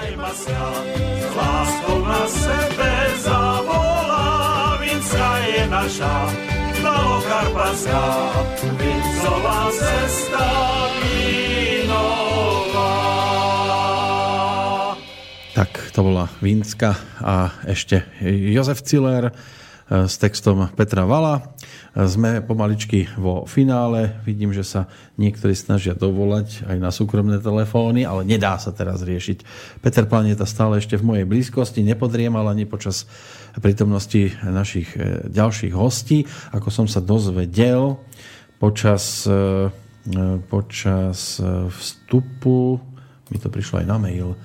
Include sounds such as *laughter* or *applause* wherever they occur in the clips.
Aj maska, s láskou je naša, Malokarpatská, Vincová cesta vínová. Tak, to bola Vínska a ešte Jozef Ciller s textom Petra Vala. Sme pomaličky vo finále. Vidím, že sa niektorí snažia dovolať aj na súkromné telefóny, ale nedá sa teraz riešiť. Peter Planeta stále ešte v mojej blízkosti, nepodriemal ani počas prítomnosti našich e, ďalších hostí. Ako som sa dozvedel počas, e, e, počas vstupu, mi to prišlo aj na mail,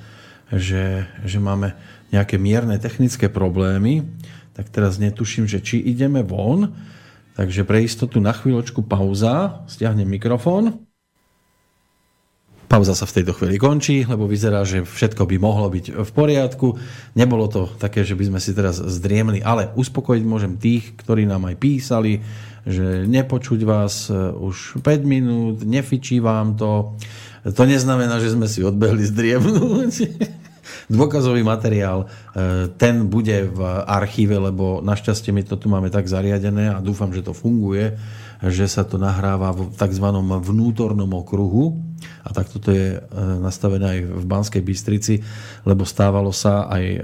že, že máme nejaké mierne technické problémy, tak teraz netuším, že či ideme von. Takže pre istotu na chvíľočku pauza, stiahnem mikrofón. Pauza sa v tejto chvíli končí, lebo vyzerá, že všetko by mohlo byť v poriadku. Nebolo to také, že by sme si teraz zdriemli, ale uspokojiť môžem tých, ktorí nám aj písali, že nepočuť vás e, už 5 minút, nefičí vám to. To neznamená, že sme si odbehli zdriemnúť. *laughs* dôkazový materiál, e, ten bude v archíve, lebo našťastie my to tu máme tak zariadené a dúfam, že to funguje, že sa to nahráva v tzv. vnútornom okruhu a takto to je e, nastavené aj v Banskej Bystrici, lebo stávalo sa aj e,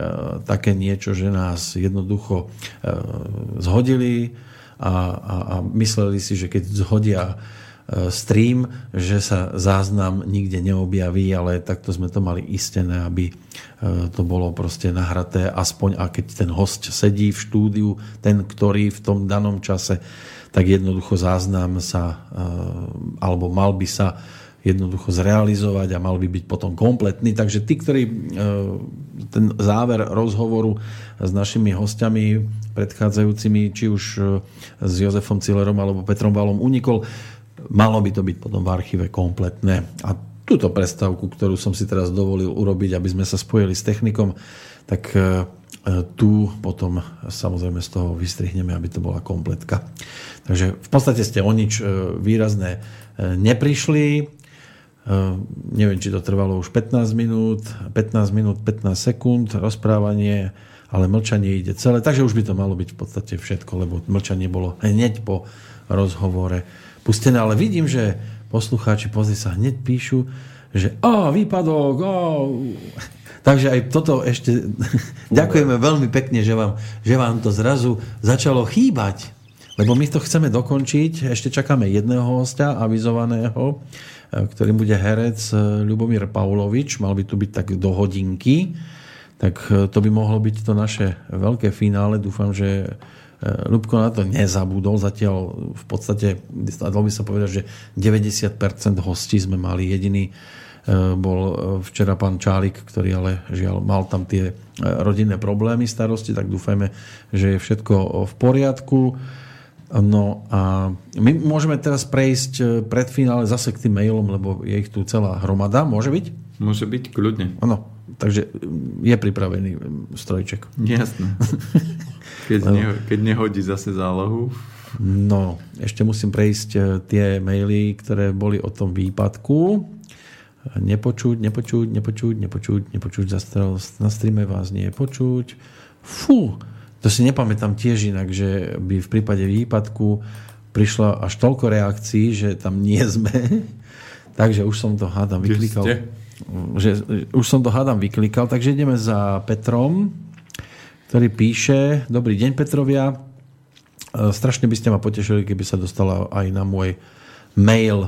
také niečo, že nás jednoducho zhodili a, a, a mysleli si, že keď zhodia stream, že sa záznam nikde neobjaví, ale takto sme to mali istené, aby e, to bolo proste nahraté aspoň a keď ten host sedí v štúdiu, ten, ktorý v tom danom čase, tak jednoducho záznam sa, e, alebo mal by sa jednoducho zrealizovať a mal by byť potom kompletný. Takže tí, ktorí e, ten záver rozhovoru s našimi hostiami predchádzajúcimi, či už s Jozefom Cillerom alebo Petrom Valom unikol, Malo by to byť potom v archíve kompletné. A túto predstavku, ktorú som si teraz dovolil urobiť, aby sme sa spojili s technikom, tak e, e, tu potom samozrejme z toho vystrihneme, aby to bola kompletka. Takže v podstate ste o nič e, výrazné neprišli. Neviem, či to trvalo už 15 minút, 15 minút, 15 sekúnd rozprávanie, ale mlčanie ide celé. Takže už by to malo byť v podstate všetko, lebo mlčanie bolo hneď po rozhovore pustené, ale vidím, že poslucháči, pozri sa, hneď píšu, že a výpadok, a... *laughs* Takže aj toto ešte *laughs* ďakujeme veľmi pekne, že vám, že vám to zrazu začalo chýbať. Lebo my to chceme dokončiť. Ešte čakáme jedného hostia avizovaného, e, ktorým bude herec e, Ľubomír Paulovič. Mal by tu byť tak do hodinky. Tak e, to by mohlo byť to naše veľké finále. Dúfam, že Ľubko na to nezabudol. Zatiaľ v podstate, dalo by sa povedať, že 90% hostí sme mali. Jediný e, bol e, včera pán Čálik, ktorý ale žiaľ mal tam tie e, rodinné problémy, starosti, tak dúfajme, že je všetko v poriadku. No a my môžeme teraz prejsť pred finále zase k tým mailom, lebo je ich tu celá hromada. Môže byť? Môže byť, kľudne. Áno, takže je pripravený strojček. Jasné. *laughs* Keď, neho, keď nehodí zase zálohu. No, ešte musím prejsť e, tie maily, ktoré boli o tom výpadku. Nepočuť, nepočuť, nepočuť, nepočuť, nepočuť. Na streame vás nie je počuť. Fú, to si nepamätám tiež inak, že by v prípade výpadku prišla až toľko reakcií, že tam nie sme. *laughs* Takže už som to hádam vyklikal. Že, už som to hádam vyklikal, takže ideme za Petrom ktorý píše Dobrý deň Petrovia. E, strašne by ste ma potešili, keby sa dostala aj na môj mail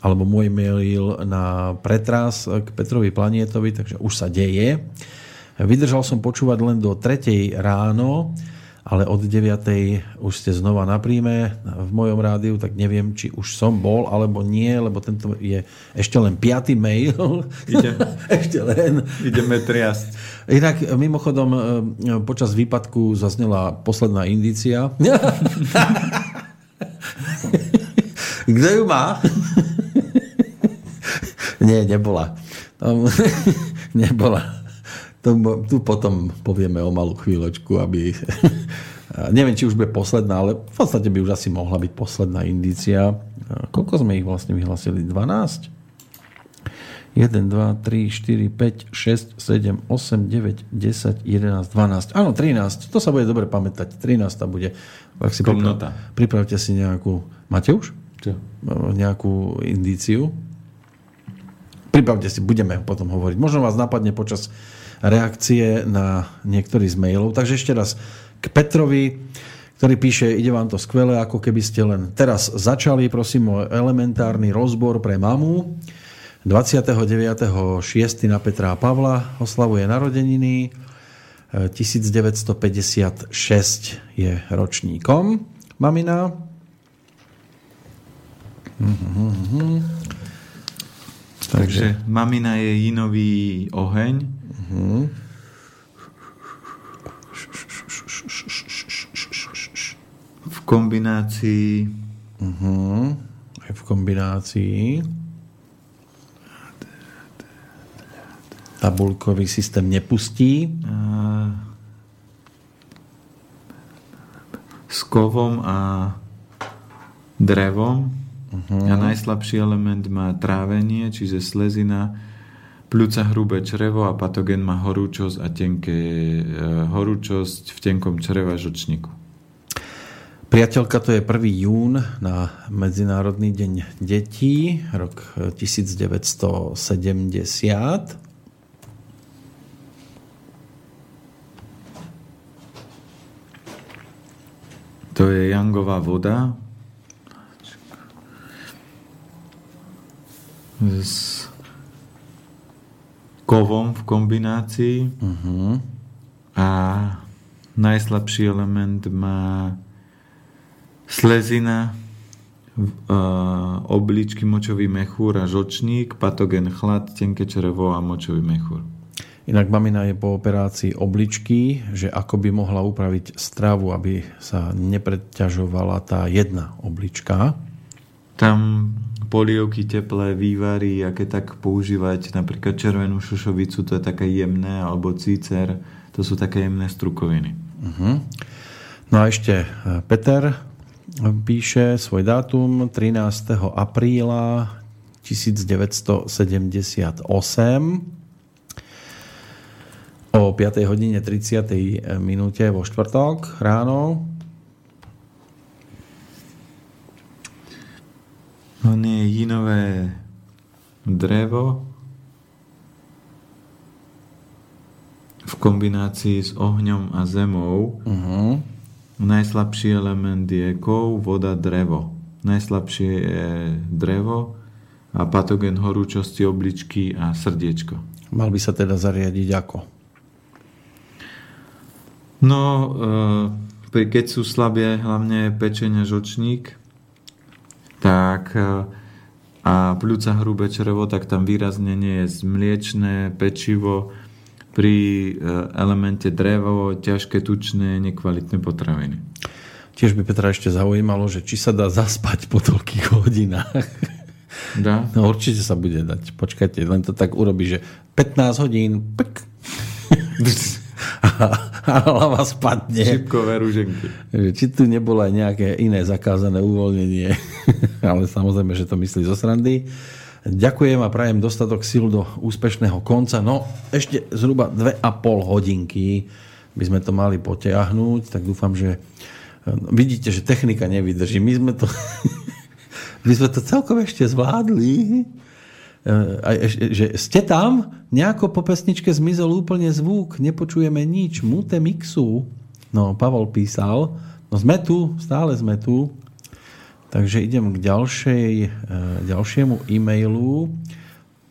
alebo môj mail na pretras k Petrovi Planietovi, takže už sa deje. Vydržal som počúvať len do 3. ráno, ale od 9. už ste znova na príjme v mojom rádiu, tak neviem, či už som bol alebo nie, lebo tento je ešte len 5. mail. Ide, *laughs* ešte len. Ideme triasť. Inak mimochodom e, počas výpadku zaznela posledná indícia. *laughs* Kto ju má? nie, nebola. *laughs* nebola. To, tu potom povieme o malú chvíľočku, aby... *laughs* Neviem, či už bude posledná, ale v podstate by už asi mohla byť posledná indícia. Koľko sme ich vlastne vyhlasili? 12? 1, 2, 3, 4, 5, 6, 7, 8, 9, 10, 11, 12. Áno, 13. To sa bude dobre pamätať. 13 bude. Ak si priprav, pripravte si nejakú... Máte už? Čo? Nejakú indíciu? Pripravte si, budeme potom hovoriť. Možno vás napadne počas reakcie na niektorý z mailov. Takže ešte raz k Petrovi, ktorý píše, ide vám to skvelé, ako keby ste len teraz začali, prosím o elementárny rozbor pre mamu. 29.6. na Petra a Pavla oslavuje narodeniny. 1956 je ročníkom. Mamina. Mhm. Takže mamina je jinový oheň. V kombinácii Uh-huh. Aj v kombinácii. Tabulkový systém nepustí. a, s kovom a drevom. A najslabší element má trávenie, čiže slezina, pľúca hrubé črevo a patogen má horúčosť a tenké, e, horúčosť v tenkom čreva žočníku. Priateľka to je 1. jún na Medzinárodný deň detí, rok e, 1970. To je jangová voda s kovom v kombinácii Uh-huh. a najslabší element má slezina, a, obličky, močový mechúr a žočník, patogen chlad, tenké črevo a močový mechúr. Inak mamina je po operácii obličky, že ako by mohla upraviť stravu, aby sa nepreťažovala tá jedna oblička. Tam polievky, teplé vývary, aké tak používať, napríklad červenú šošovicu, to je také jemné, alebo cícer, to sú také jemné strukoviny. Uh-huh. No a ešte e, Peter píše svoj dátum 13. apríla 1978 o 5. hodine 30. minúte vo štvrtok ráno. On je jinové drevo v kombinácii s ohňom a zemou. Uh-huh. Najslabší element je kov, voda, drevo. Najslabšie je drevo a patogen horúčosti obličky a srdiečko. Mal by sa teda zariadiť ako? No, e, keď sú slabé hlavne pečeň a žočník, tak e, a pľúca hrubé črevo, tak tam výrazne nie je mliečné pečivo, pri e, elemente drevo, ťažké, tučné, nekvalitné potraviny. Tiež by Petra ešte zaujímalo, že či sa dá zaspať po toľkých hodinách. Dá? *laughs* No určite sa bude dať. Počkajte, len to tak urobí, že 15 hodín, pek. *laughs* *laughs* a hlava spadne. Šipkové ruženky. Že Či tu nebolo aj nejaké iné zakázané uvoľnenie. *laughs* Ale samozrejme, že to myslí zo srandy. Ďakujem a prajem dostatok síl do úspešného konca. No, ešte zhruba 2,5 hodinky by sme to mali potiahnuť, tak dúfam, že no, vidíte, že technika nevydrží. My sme to, *laughs* my sme to celkom ešte zvládli. E, že ste tam? Nejako po pesničke zmizol úplne zvuk, nepočujeme nič, mute mixu. No, Pavol písal, no sme tu, stále sme tu. Takže idem k ďalšej, e, ďalšiemu e-mailu.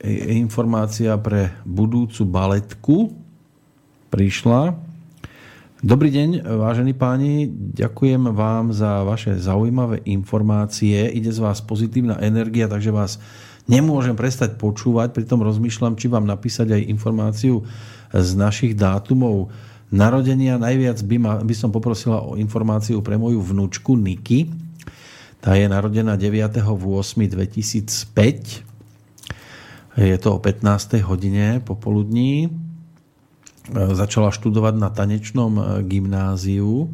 E- Informácia pre budúcu baletku prišla. Dobrý deň, vážení páni, ďakujem vám za vaše zaujímavé informácie. Ide z vás pozitívna energia, takže vás nemôžem prestať počúvať, pritom rozmýšľam, či vám napísať aj informáciu z našich dátumov narodenia. Najviac by, ma, by som poprosila o informáciu pre moju vnúčku Niky. Tá je narodená 9.8.2005. Je to o 15. hodine popoludní. Začala študovať na tanečnom gymnáziu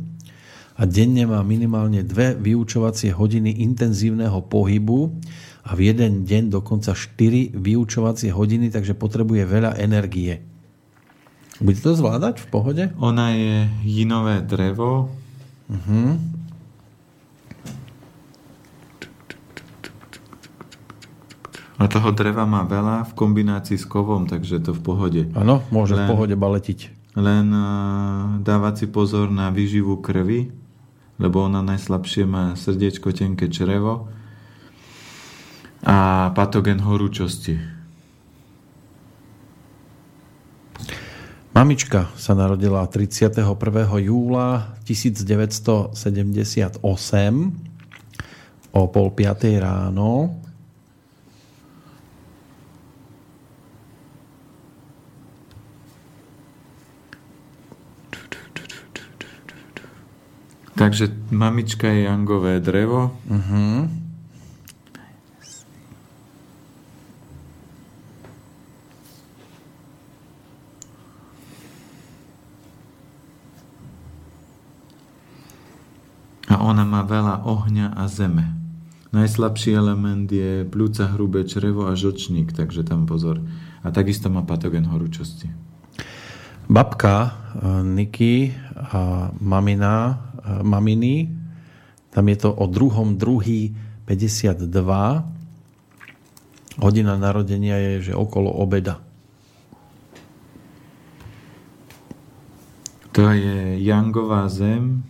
a denne má minimálne dve vyučovacie hodiny intenzívneho pohybu a v jeden deň dokonca 4 vyučovacie hodiny, takže potrebuje veľa energie. Bude to zvládať v pohode? Ona je jinové drevo. Uh-huh. A toho dreva má veľa v kombinácii s kovom, takže to v pohode. Áno, môže len, v pohode baletiť. Len uh, dávať si pozor na výživu krvi, lebo ona najslabšie má srdiečko, tenké črevo a patogen horúčosti. Mamička sa narodila 31. júla 1978 o pol piatej ráno. Takže mamička je jangové drevo. Uh-huh. A ona má veľa ohňa a zeme. Najslabší element je plúca, hrubé črevo a žočník, takže tam pozor. A takisto má patogen horúčosti. Babka eh, Niky a mamina, eh, maminy, tam je to o druhom druhý 52. Hodina narodenia je, že okolo obeda. To je Jangová zem,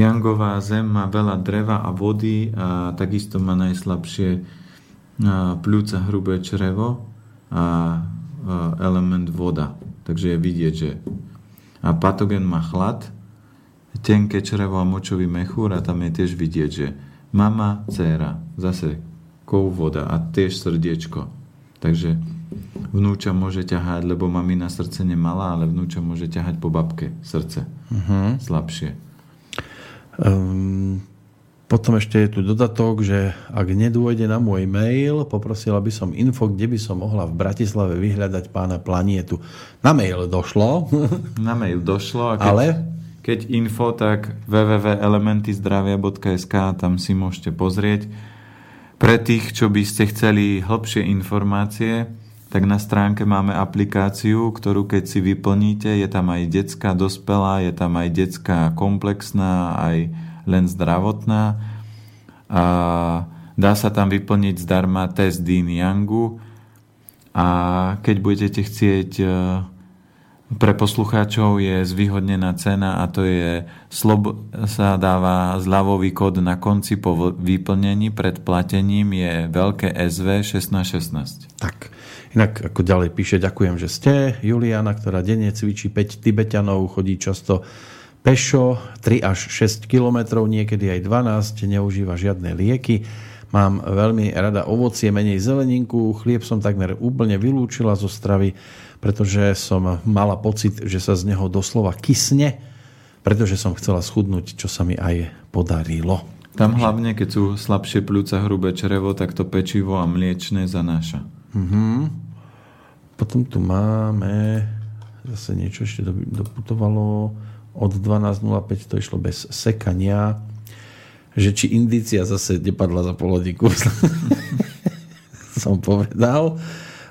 Jangová zem má veľa dreva a vody a takisto má najslabšie pľúca hrubé črevo a element voda. Takže je vidieť, že a patogen má chlad, tenké črevo a močový mechúr a tam je tiež vidieť, že mama, dcéra, zase kov voda a tiež srdiečko. Takže vnúča môže ťahať, lebo mamina srdce nemala, ale vnúča môže ťahať po babke srdce. Uh-huh. Slabšie. Um, potom ešte je tu dodatok, že ak nedôjde na môj mail, poprosila by som info, kde by som mohla v Bratislave vyhľadať pána Planietu. Na mail došlo. *laughs* Na mail došlo. A keď, Ale? Keď info, tak www.elementyzdravia.sk tam si môžete pozrieť. Pre tých, čo by ste chceli hĺbšie informácie, tak na stránke máme aplikáciu, ktorú keď si vyplníte, je tam aj detská dospelá, je tam aj detská komplexná, aj len zdravotná. A dá sa tam vyplniť zdarma test Dean Youngu a keď budete chcieť e, pre poslucháčov je zvýhodnená cena a to je slob, sa dáva zľavový kód na konci po vyplnení pred platením je veľké SV 1616. Tak. Inak ako ďalej píše, ďakujem, že ste. Juliana, ktorá denne cvičí 5 Tibetanov, chodí často pešo, 3 až 6 kilometrov, niekedy aj 12, neužíva žiadne lieky. Mám veľmi rada ovocie, menej zeleninku, chlieb som takmer úplne vylúčila zo stravy, pretože som mala pocit, že sa z neho doslova kysne, pretože som chcela schudnúť, čo sa mi aj podarilo. Tam hlavne, keď sú slabšie pľúca, hrubé črevo, tak to pečivo a mliečne zanáša. Uh-huh. Potom tu máme zase niečo ešte doputovalo od 12.05 to išlo bez sekania že či indícia zase nepadla za polodiku *laughs* som povedal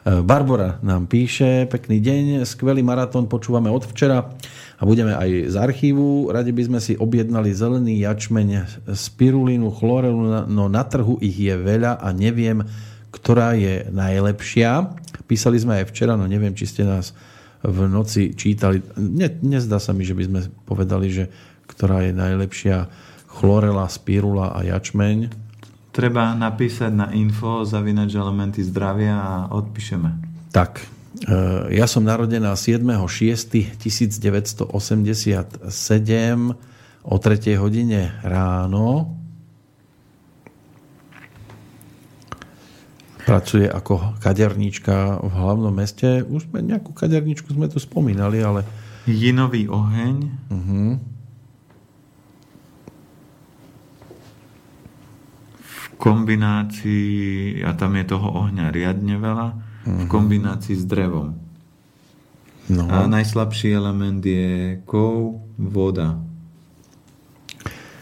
Barbara nám píše pekný deň, skvelý maratón počúvame od včera a budeme aj z archívu. Radi by sme si objednali zelený jačmeň, spirulínu, chlorelu, no na trhu ich je veľa a neviem, ktorá je najlepšia. Písali sme aj včera, no neviem, či ste nás v noci čítali. Ne, nezdá sa mi, že by sme povedali, že ktorá je najlepšia chlorela, spirula a jačmeň. Treba napísať na info zavinač elementy zdravia a odpíšeme. Tak, e, ja som narodená 7.6.1987 o 3. hodine ráno pracuje ako kaderníčka v hlavnom meste. Už sme nejakú kaderníčku sme tu spomínali, ale... Jinový oheň. Uh-huh. V kombinácii, a tam je toho ohňa riadne veľa, uh-huh. v mhm. kombinácii s drevom. No. A najslabší element je kov, voda.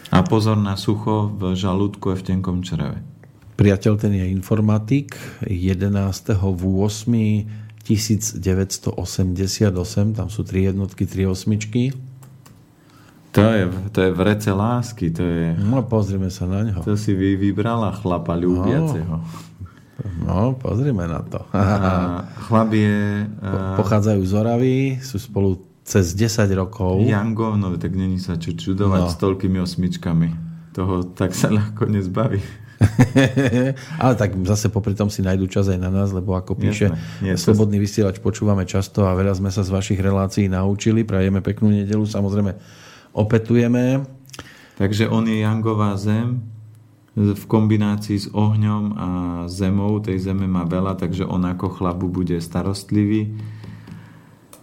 A pozor na sucho v žalúdku a v tenkom čreve. Priateľ ten je informatik 11. v 8. 1988, tam sú tri jednotky, tri osmičky. To je, to je vrece lásky, to je... No, pozrime sa na ňo. To si vy vybrala chlapa ľúbiaceho. No, pozrime na to. A chlap je... Po, pochádzajú z Oravy, sú spolu cez 10 rokov. Jango, no tak není sa čo čudovať no. s toľkými osmičkami. Toho tak sa ľahko nezbaví. *laughs* Ale tak zase popri tom si nájdú čas aj na nás, lebo ako píše jasne, jasne. Slobodný vysielač, počúvame často a veľa sme sa z vašich relácií naučili. Prajeme peknú nedelu, samozrejme opetujeme. Takže on je Jangová zem v kombinácii s ohňom a zemou. Tej zeme má veľa, takže on ako chlapu bude starostlivý.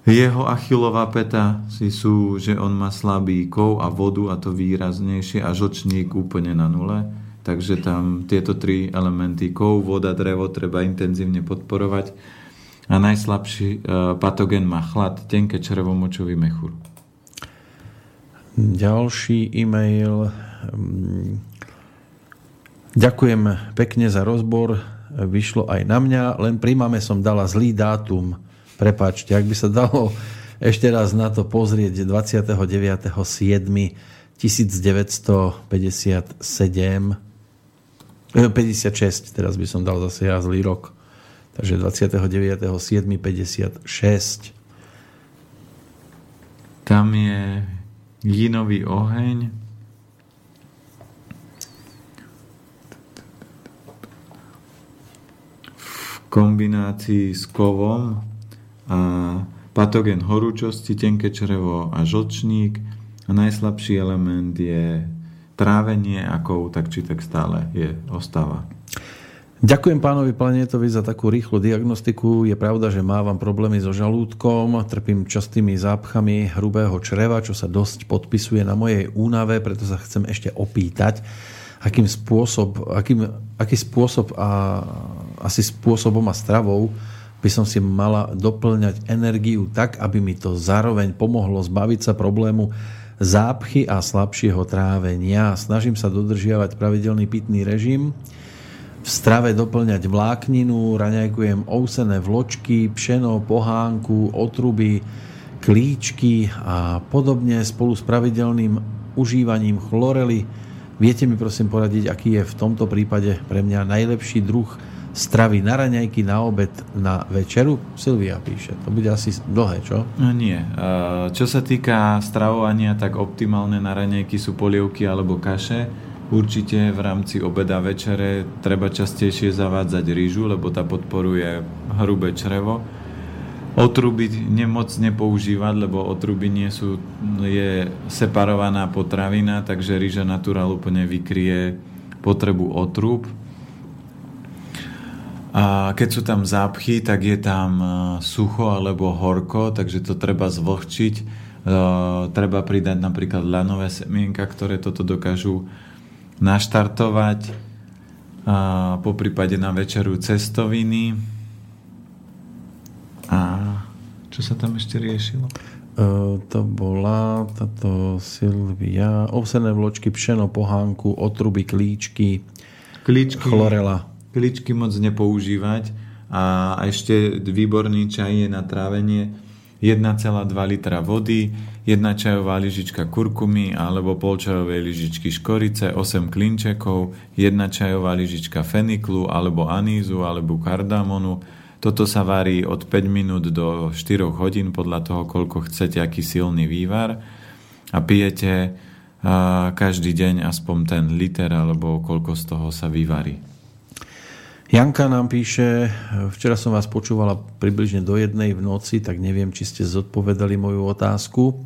Jeho achilová peta si sú, že on má slabý kov a vodu a to výraznejšie a žočník úplne na nule Takže tam tieto tri elementy, kov, voda, drevo, treba intenzívne podporovať. A najslabší e, patogen má chlad, tenké červomočový mechúr. Ďalší e-mail. Ďakujem pekne za rozbor. Vyšlo aj na mňa, len pri mame som dala zlý dátum. Prepačte, ak by sa dalo ešte raz na to pozrieť 29.7.1957 56, teraz by som dal zase ja zlý rok. Takže 29.7.56. Tam je jinový oheň. V kombinácii s kovom a patogen horúčosti, tenké črevo a žlčník. A najslabší element je trávenie ako tak či tak stále je, ostáva. Ďakujem pánovi Planetovi za takú rýchlu diagnostiku. Je pravda, že mávam problémy so žalúdkom, trpím častými zápchami hrubého čreva, čo sa dosť podpisuje na mojej únave, preto sa chcem ešte opýtať, akým spôsob, akým, aký spôsob a asi spôsobom a stravou by som si mala doplňať energiu tak, aby mi to zároveň pomohlo zbaviť sa problému zápchy a slabšieho trávenia. Snažím sa dodržiavať pravidelný pitný režim, v strave doplňať vlákninu, raňajkujem ousené vločky, pšeno, pohánku, otruby, klíčky a podobne spolu s pravidelným užívaním chlorely. Viete mi prosím poradiť, aký je v tomto prípade pre mňa najlepší druh stravy na raňajky, na obed, na večeru? Silvia píše. To bude asi dlhé, čo? No nie. Čo sa týka stravovania, tak optimálne na raňajky sú polievky alebo kaše. Určite v rámci obeda večere treba častejšie zavádzať rýžu, lebo tá podporuje hrubé črevo. Otruby nemoc nepoužívať, lebo otruby nie sú, je separovaná potravina, takže rýža naturál úplne vykrie potrebu otrub a keď sú tam zápchy, tak je tam e, sucho alebo horko, takže to treba zvlhčiť. E, treba pridať napríklad lanové semienka, ktoré toto dokážu naštartovať. A po prípade na večeru cestoviny. A čo sa tam ešte riešilo? Uh, to bola táto Silvia. Ovsené vločky, pšeno, pohánku, otruby, klíčky, klíčky chlorela Kličky moc nepoužívať a ešte výborný čaj je na trávenie 1,2 litra vody, 1 čajová lyžička kurkumy alebo polčajovej lyžičky škorice, 8 klinčekov, 1 čajová lyžička feniklu alebo anízu alebo kardamonu. Toto sa varí od 5 minút do 4 hodín podľa toho, koľko chcete, aký silný vývar a pijete každý deň aspoň ten liter alebo koľko z toho sa vyvarí. Janka nám píše, včera som vás počúvala približne do jednej v noci, tak neviem, či ste zodpovedali moju otázku.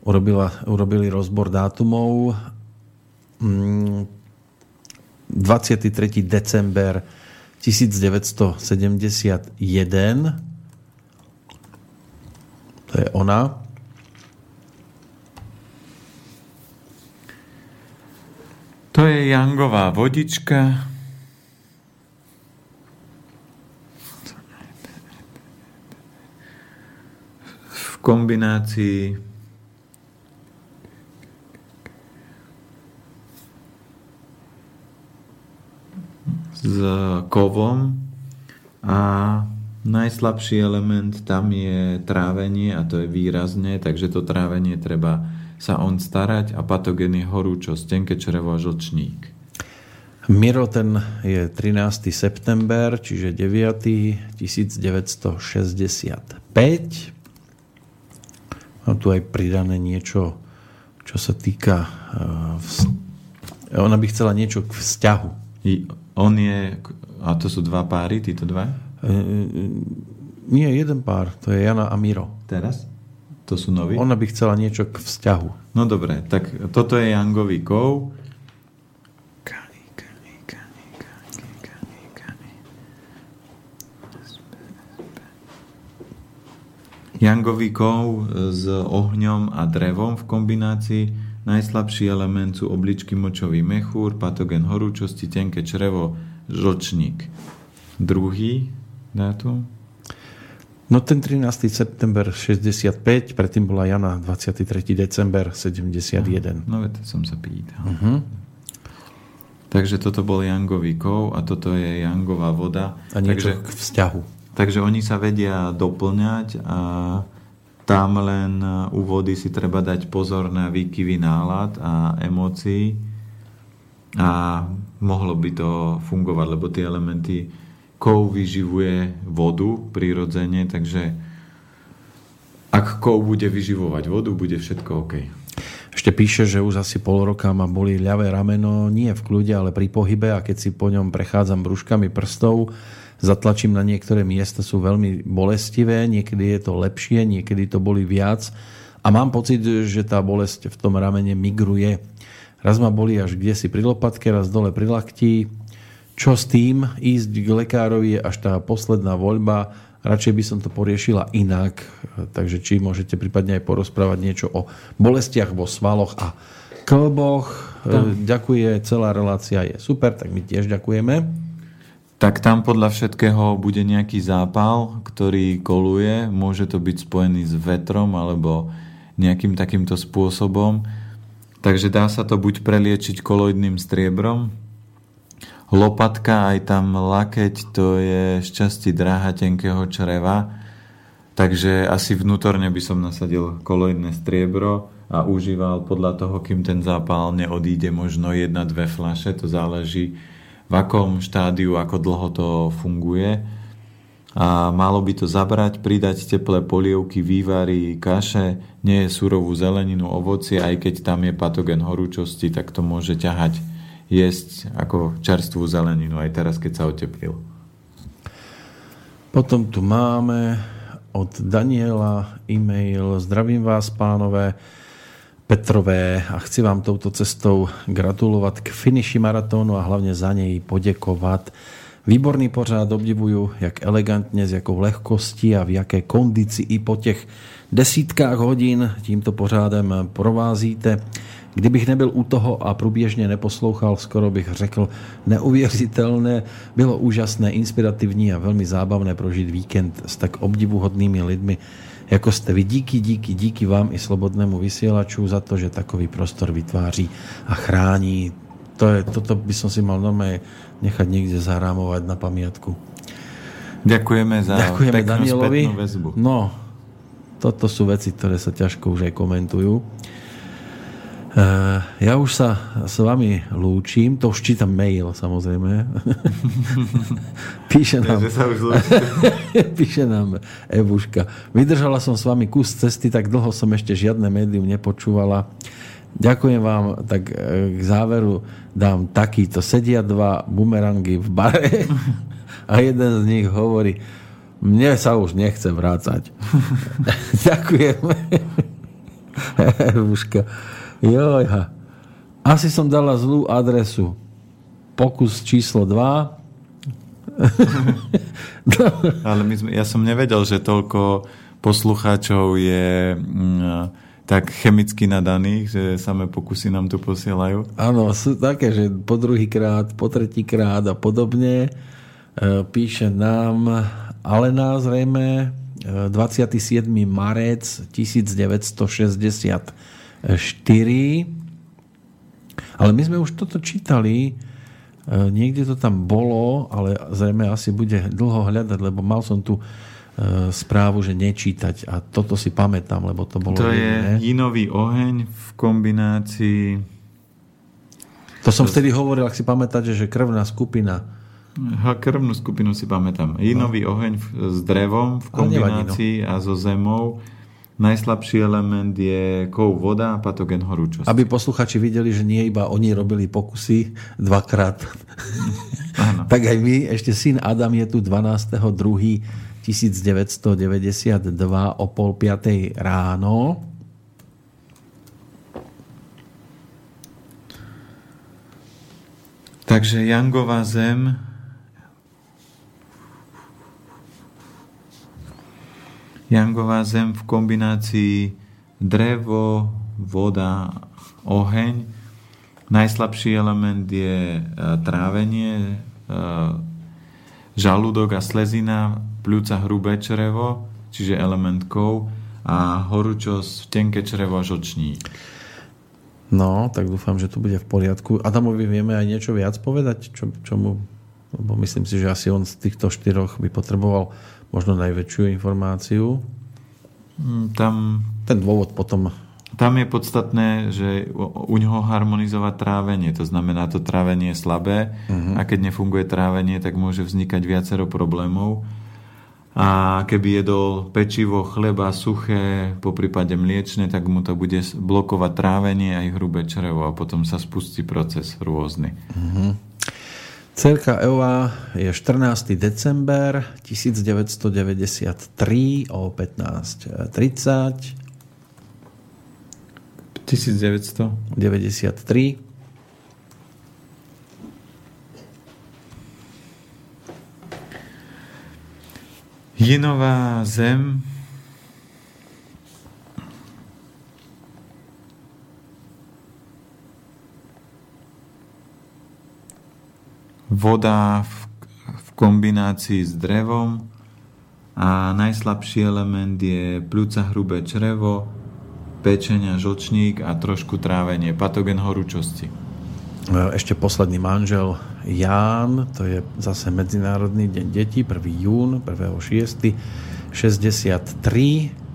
Urobila, urobili rozbor dátumov. 23. Mm, december 1971. To je ona. To je Jangová vodička. kombinácii s kovom a najslabší element tam je trávenie a to je výrazne, takže to trávenie treba sa on starať a patogén je horúčosť, tenké črevo a žlčník. Miro, ten je 13. september, čiže 9. 1965. Mám tu aj pridané niečo, čo sa týka... Uh, ona by chcela niečo k vzťahu. I on je... A to sú dva páry, títo dva? Uh, nie, jeden pár. To je Jana a Miro. Teraz? To sú noví? Ona by chcela niečo k vzťahu. No dobre, tak toto je Jangový kov Jangový kov s ohňom a drevom v kombinácii. Najslabší element sú obličky močový mechúr, patogen horúčosti, tenké črevo, žlčník. Druhý dátum? No ten 13. september 65, predtým bola Jana 23. december 71. No veď som sa pýtal. Uh-huh. Takže toto bol Jangový kov a toto je Jangová voda. A niečo Takže... k vzťahu. Takže oni sa vedia doplňať a tam len u vody si treba dať pozor na výkyvy nálad a emócií a mohlo by to fungovať, lebo tie elementy kov vyživuje vodu prirodzene, takže ak kov bude vyživovať vodu, bude všetko OK. Ešte píše, že už asi pol roka ma boli ľavé rameno, nie v kľude, ale pri pohybe a keď si po ňom prechádzam brúškami prstov, zatlačím na niektoré miesta, sú veľmi bolestivé, niekedy je to lepšie, niekedy to boli viac a mám pocit, že tá bolesť v tom ramene migruje. Raz ma boli až kde si pri lopatke, raz dole pri lakti. Čo s tým? Ísť k lekárovi je až tá posledná voľba. Radšej by som to poriešila inak. Takže či môžete prípadne aj porozprávať niečo o bolestiach vo svaloch a klboch. Ďakuje, celá relácia je super, tak my tiež ďakujeme tak tam podľa všetkého bude nejaký zápal, ktorý koluje. Môže to byť spojený s vetrom alebo nejakým takýmto spôsobom. Takže dá sa to buď preliečiť koloidným striebrom, lopatka, aj tam lakeť, to je šťastí dráha tenkého čreva, takže asi vnútorne by som nasadil koloidné striebro a užíval podľa toho, kým ten zápal neodíde možno jedna, dve flaše, to záleží v akom štádiu, ako dlho to funguje. A malo by to zabrať, pridať teplé polievky, vývary, kaše, nie je surovú zeleninu, ovocie, aj keď tam je patogen horúčosti, tak to môže ťahať jesť ako čerstvú zeleninu, aj teraz, keď sa oteplil. Potom tu máme od Daniela e-mail. Zdravím vás, pánové. Petrové a chci vám touto cestou gratulovať k finiši maratónu a hlavne za nej podekovať. Výborný pořád obdivujú, jak elegantne, s jakou lehkostí a v jaké kondici i po těch desítkách hodin tímto pořádem provázíte. Kdybych nebyl u toho a průběžně neposlouchal, skoro bych řekl neuvěřitelné, bylo úžasné, inspirativní a velmi zábavné prožít víkend s tak obdivuhodnými lidmi, jako jste vy. Díky, díky, díky vám i Slobodnému vysielaču za to, že takový prostor vytváří a chrání. To je, toto by som si mal normálne nechať niekde zarámovať na pamiatku. Ďakujeme za Ďakujeme peknú Danielovi. väzbu. No, toto sú veci, ktoré sa ťažko už aj komentujú. Uh, ja už sa s vami lúčim, to už čítam mail samozrejme. *laughs* píše nám, ja, sa už *laughs* píše nám Evuška. Vydržala som s vami kus cesty, tak dlho som ešte žiadne médium nepočúvala. Ďakujem vám, tak k záveru dám takýto. Sedia dva bumerangy v bare *laughs* a jeden z nich hovorí, mne sa už nechce vrácať. Ďakujem. Evuška. Jojha. Asi som dala zlú adresu. Pokus číslo 2. *laughs* Ale my sme, ja som nevedel, že toľko poslucháčov je mm, tak chemicky nadaných, že samé pokusy nám tu posielajú. Áno, sú také, že po druhý krát, po tretí krát a podobne. E, píše nám Alena zrejme 27. E, marec 1960 4. Ale my sme už toto čítali niekde to tam bolo, ale zrejme asi bude dlho hľadať, lebo mal som tu e, správu, že nečítať a toto si pamätám, lebo to bolo... To je jinový oheň v kombinácii... To som vtedy hovoril, ak si pamätáte, že krvná skupina Ha, krvnú skupinu si pamätám. Jinový no. oheň v, s drevom v nevadí, kombinácii a so zemou. Najslabší element je kov voda a patogen horúčosť. Aby posluchači videli, že nie iba oni robili pokusy dvakrát. Áno. *laughs* tak aj my, ešte syn Adam je tu 12.2. 1992 o pol piatej ráno. Takže Jangová zem Jangová zem v kombinácii drevo, voda, oheň. Najslabší element je e, trávenie, e, žalúdok a slezina, pľúca hrubé črevo, čiže element kov a horúčosť, tenké črevo a žočník. No, tak dúfam, že to bude v poriadku. Adamovi vieme aj niečo viac povedať? Čo, čomu, lebo myslím si, že asi on z týchto štyroch by potreboval možno najväčšiu informáciu. Mm, Tam, Ten dôvod potom... tam je podstatné, že u ňoho harmonizovať trávenie. To znamená, to trávenie je slabé a keď nefunguje trávenie, tak môže vznikať viacero problémov. A keby jedol pečivo, chleba, suché, po prípade mliečne, tak mu to bude blokovať trávenie aj hrubé črevo a potom sa spustí proces rôzny. Cerka Eva je 14. december 1993 o 15.30 1900? 93 Jinová zem voda v, v kombinácii s drevom a najslabší element je pľúca hrubé črevo, pečenia žlčník a trošku trávenie, patogen horúčosti. Ešte posledný manžel Ján, to je zase Medzinárodný deň detí, 1. jún, 1.6. 63.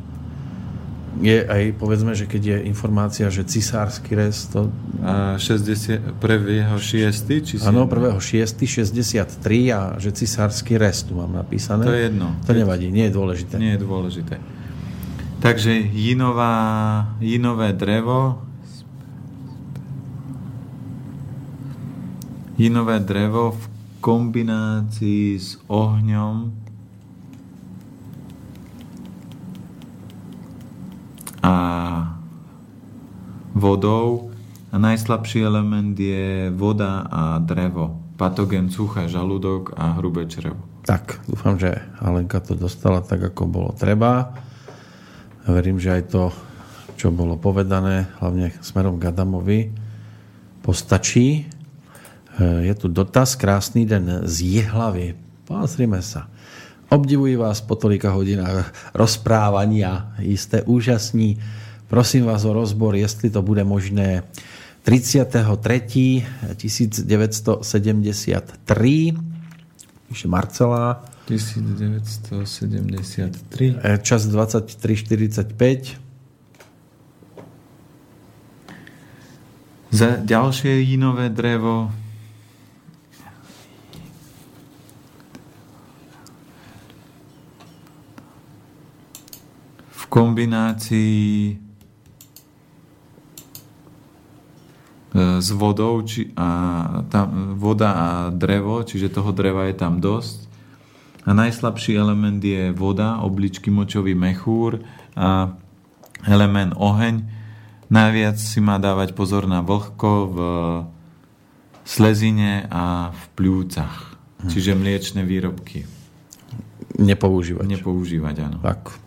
Je aj, povedzme, že keď je informácia, že cisársky rez, to A 60, prvého šiesty? Či si- Áno, 1.6. 63 a že cisársky rez tu mám napísané. To je jedno. To nevadí, nie je dôležité. Nie je dôležité. Takže jinová, jinové drevo jinové drevo v kombinácii s ohňom a vodou a najslabší element je voda a drevo. Patogen suché žalúdok a hrubé črevo. Tak, dúfam, že Alenka to dostala tak, ako bolo treba. A verím, že aj to, čo bolo povedané, hlavne smerom k Adamovi, postačí. E, Je tu dotaz, krásny den z Jihlavy. Pozrime sa. Obdivuji vás po tolika hodinách rozprávania. Jste úžasní. Prosím vás o rozbor, jestli to bude možné. 33. 1973 píše Marcela 1973. E, čas 23.45 Za ďalšie jinové drevo v kombinácii e, s vodou či, a tam, voda a drevo, čiže toho dreva je tam dosť. A najslabší element je voda, obličky močový mechúr a element oheň. Najviac si má dávať pozor na vlhko v slezine a v pľúcach. Čiže mliečne výrobky. nepoužívať. Nepoužívať, áno. Tak.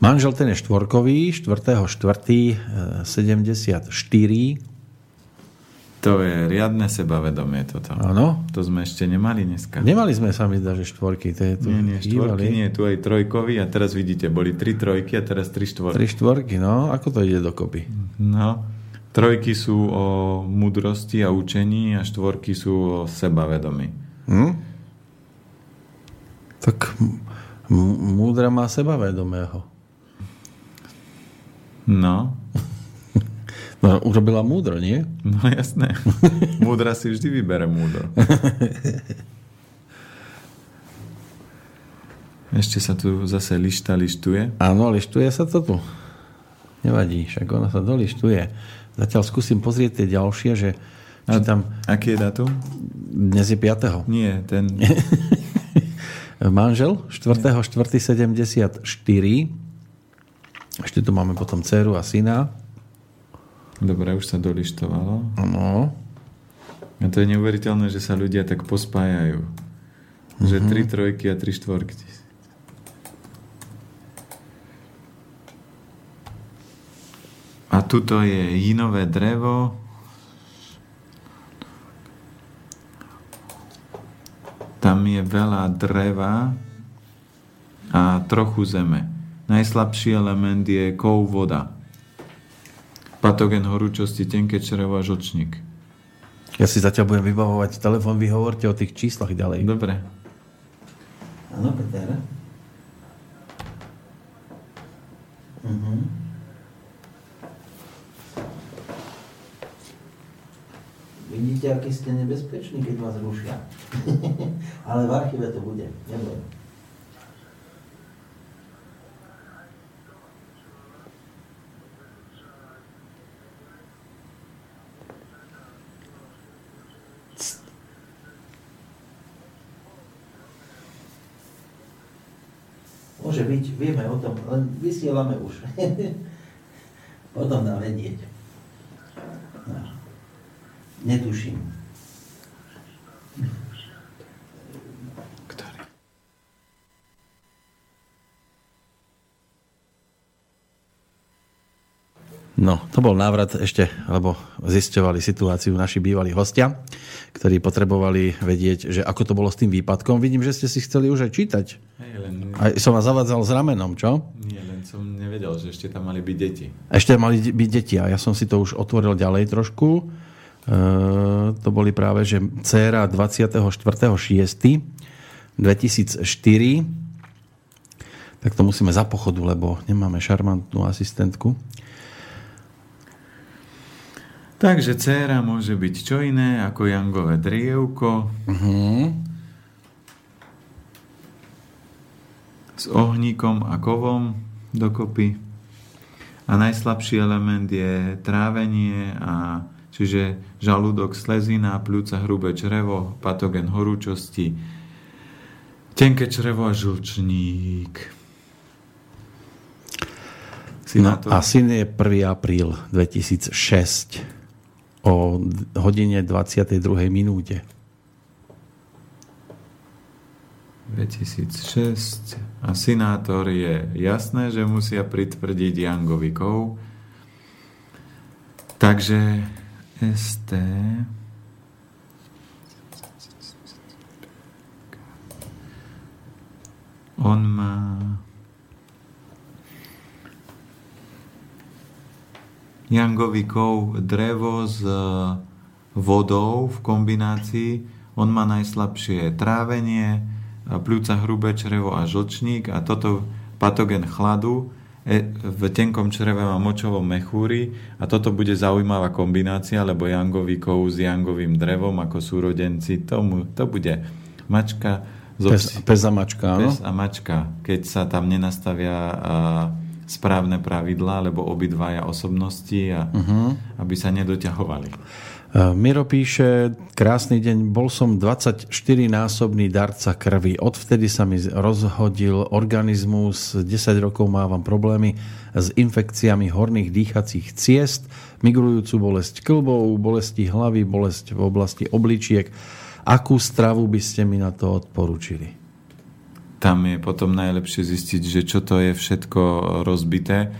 Manžel ten je štvorkový, 4.4. 74. To je riadne sebavedomie toto. Áno. To sme ešte nemali dneska. Nemali sme sa mi zdá, že štvorky. To je tu Nie, nie, štvorky, nie, tu aj trojkový a teraz vidíte, boli tri trojky a teraz tri štvorky. Tri štvorky, no. Ako to ide dokopy? No, Trojky sú o múdrosti a učení a štvorky sú o sebavedomí. Hm? Tak múdra má sebavedomého. No, No, urobila múdro, nie? no jasné. *laughs* Múdra si vždy vybere múdro. Ešte sa tu zase lišta lištuje. Áno, lištuje sa to tu. Nevadí, však ona sa dolištuje. Zatiaľ skúsim pozrieť tie ďalšie, že či tam Aký je datum? dnes je 5. Nie, ten... *laughs* Manžel 4.4.74. Ešte tu máme potom dceru a syna. Dobre, už sa dolištovalo. Áno. A to je neuveriteľné, že sa ľudia tak pospájajú. Že tri trojky a tri štvorky. A tuto je jinové drevo. Tam je veľa dreva a trochu zeme. Najslabší element je kov voda. Patogen horúčosti, tenké črevo a žočník. Ja si zatiaľ budem vybavovať telefon, vy hovorte o tých číslach ďalej. Dobre. Áno, Peter. Mhm. Vidíte, aký ste nebezpeční, keď vás rušia. *laughs* Ale v archíve to bude. Neboj. Môže byť, vieme o tom, len vysielame už. *laughs* Potom dá vedieť. No. Netuším. Ktorý? No, to bol návrat ešte, lebo zisťovali situáciu naši bývalí hostia, ktorí potrebovali vedieť, že ako to bolo s tým výpadkom. Vidím, že ste si chceli už aj čítať. Hej, len, Aj som vás zavadzal s ramenom, čo? nie, len som nevedel, že ešte tam mali byť deti. Ešte mali byť deti a ja som si to už otvoril ďalej trošku. E, to boli práve, že dcéra 24.6.2004 tak to musíme za pochodu, lebo nemáme šarmantnú asistentku. Takže dcéra môže byť čo iné ako Jangové drievko Uh-huh. S ohníkom a kovom dokopy. A najslabší element je trávenie, a, čiže žalúdok, slezina, pľúca, hrubé črevo, patogen horúčosti, tenké črevo a žlčník. Si No, a syn je 1. apríl 2006 o hodine 22. minúte. 2006 a senátor je jasné, že musia pritvrdiť Jangovikov. Takže ST on má Jangovikov drevo s vodou v kombinácii. On má najslabšie trávenie, pľúca hrubé črevo a žlčník a toto patogen chladu e, v tenkom čreve má močovo mechúry a toto bude zaujímavá kombinácia, lebo jangovikov s jangovým drevom ako súrodenci, tomu, to bude mačka zo Pes, pes a mačka? Pes a mačka, keď sa tam nenastavia a, správne pravidlá, lebo obidvaja osobnosti a Uh-huh. aby sa nedoťahovali. Miro píše, krásny deň, bol som 24-násobný darca krvi. Odvtedy sa mi rozhodil organizmus, 10 rokov mávam problémy s infekciami horných dýchacích ciest, migrujúcu bolesť klbov, bolesti hlavy, bolesť v oblasti obličiek. Akú stravu by ste mi na to odporúčili? Tam je potom najlepšie zistiť, že čo to je všetko rozbité.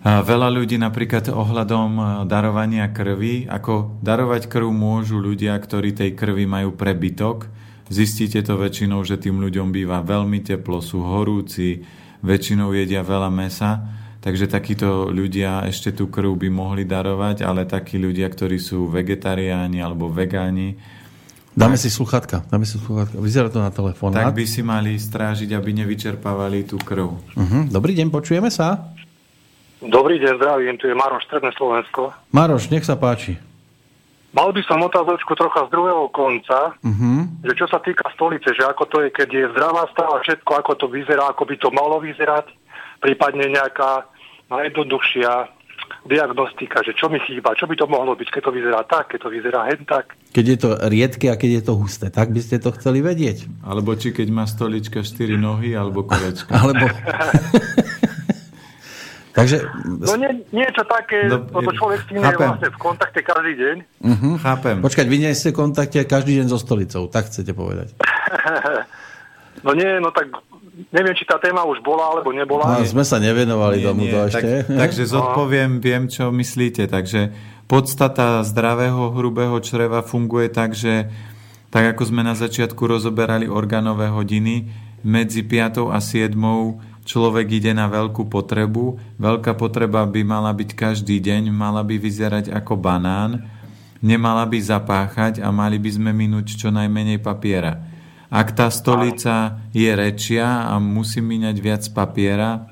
Veľa ľudí napríklad ohľadom darovania krvi, ako darovať krv môžu ľudia, ktorí tej krvi majú prebytok. Zistíte to väčšinou, že tým ľuďom býva veľmi teplo, sú horúci, väčšinou jedia veľa mesa, takže takíto ľudia ešte tú krv by mohli darovať, ale takí ľudia, ktorí sú vegetariáni alebo vegáni, Dáme si sluchatka. Dáme si sluchatka. Vyzerá to na telefón. tak by si mali strážiť, aby nevyčerpávali tú krv. Uh-huh. Dobrý deň, počujeme sa? Dobrý deň, zdravím, tu je Maroš, Stredné Slovensko. Maroš, nech sa páči. Mal by som otázočku trocha z druhého konca, Uh-huh. že čo sa týka stolice, že ako to je, keď je zdravá stava, všetko, ako to vyzerá, ako by to malo vyzerať, prípadne nejaká najjednoduchšia diagnostika, že čo mi chýba, čo by to mohlo byť, keď to vyzerá tak, keď to vyzerá hen tak. Keď je to riedke a keď je to husté, tak by ste to chceli vedieť. Alebo či keď má stolička 4 nohy, alebo kolečka. *laughs* Alebo... *laughs* Takže No nie, niečo také, No, lebo človek s tým je vlastne v kontakte každý deň. Hm? Chápem. počkať, vy nie ste v kontakte každý deň so stolicou, tak chcete povedať. *laughs* No nie, no tak neviem, či tá téma už bola, alebo nebola. No, sme sa nevenovali Nie, tomuto nie, ešte. Tak, *laughs* takže zodpoviem, viem, čo myslíte. Takže podstata zdravého hrubého čreva funguje tak, že tak ako sme na začiatku rozoberali orgánové hodiny, medzi 5 a 7 človek ide na veľkú potrebu. Veľká potreba by mala byť každý deň, mala by vyzerať ako banán, nemala by zapáchať a mali by sme minúť čo najmenej papiera. Ak tá stolica je rečia a musí míňať viac papiera,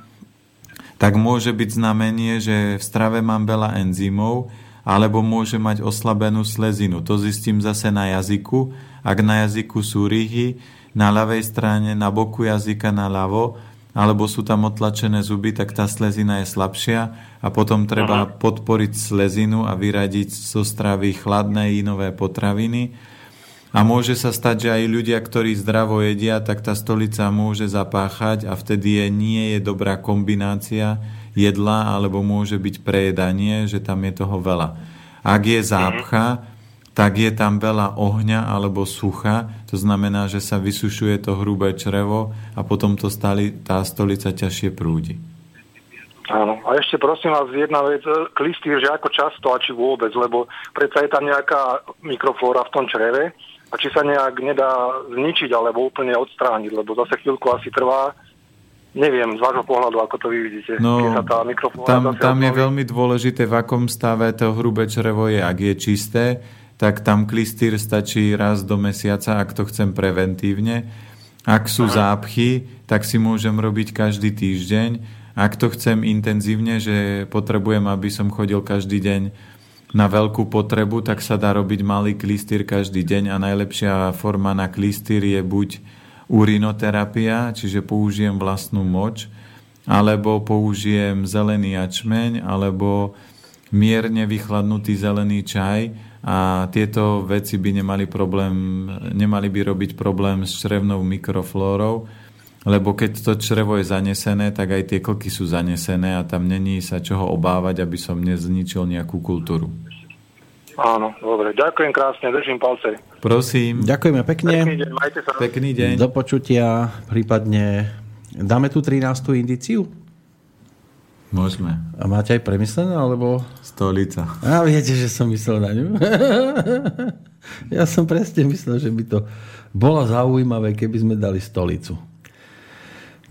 tak môže byť znamenie, že v strave mám veľa enzymov, alebo môže mať oslabenú slezinu. To zistím zase na jazyku. Ak na jazyku sú ryhy, na ľavej strane, na boku jazyka, na ľavo, alebo sú tam otlačené zuby, tak tá slezina je slabšia a potom treba podporiť slezinu a vyradiť zo stravy chladné inové potraviny. A môže sa stať, že aj ľudia, ktorí zdravo jedia, tak tá stolica môže zapáchať a vtedy je, nie je dobrá kombinácia jedla, alebo môže byť prejedanie, že tam je toho veľa. Ak je zápcha, tak je tam veľa ohňa alebo sucha, to znamená, že sa vysušuje to hrubé črevo a potom to stali, tá stolica ťažšie prúdi. Áno. A ešte prosím vás jedna vec, e, klistýr, že ako často a či vôbec, lebo predsa je tam nejaká mikroflóra v tom čreve a či sa nejak nedá zničiť alebo úplne odstrániť, lebo zase chvíľku asi trvá. Neviem, z vášho pohľadu, ako to vy vidíte. No, sa tá tam, tam je veľmi dôležité, v akom stave to hrubé črevo je. Ak je čisté, tak tam klistýr stačí raz do mesiaca, ak to chcem preventívne. Ak sú zápchy, tak si môžem robiť každý týždeň. Ak to chcem intenzívne, že potrebujem, aby som chodil každý deň na veľkú potrebu, tak sa dá robiť malý klistýr každý deň a najlepšia forma na klistýr je buď urinoterapia, čiže použijem vlastnú moč, alebo použijem zelený jačmeň, alebo mierne vychladnutý zelený čaj a tieto veci by nemali, problém, nemali by robiť problém s črevnou mikroflórou, lebo keď to črevo je zanesené, tak aj tie klky sú zanesené a tam není sa čoho obávať, aby som nezničil nejakú kultúru. Áno, dobre. Ďakujem krásne, držím palce. Prosím, Ďakujeme Pekný pekne. deň, majte sa. pekný deň. Do počutia, prípadne dáme tu 13. indiciu? Môžeme. A máte aj premyslené, alebo... Stolica. A viete, že som myslel na ňu. *laughs* ja som presne myslel, že by to bolo zaujímavé, keby sme dali stolicu.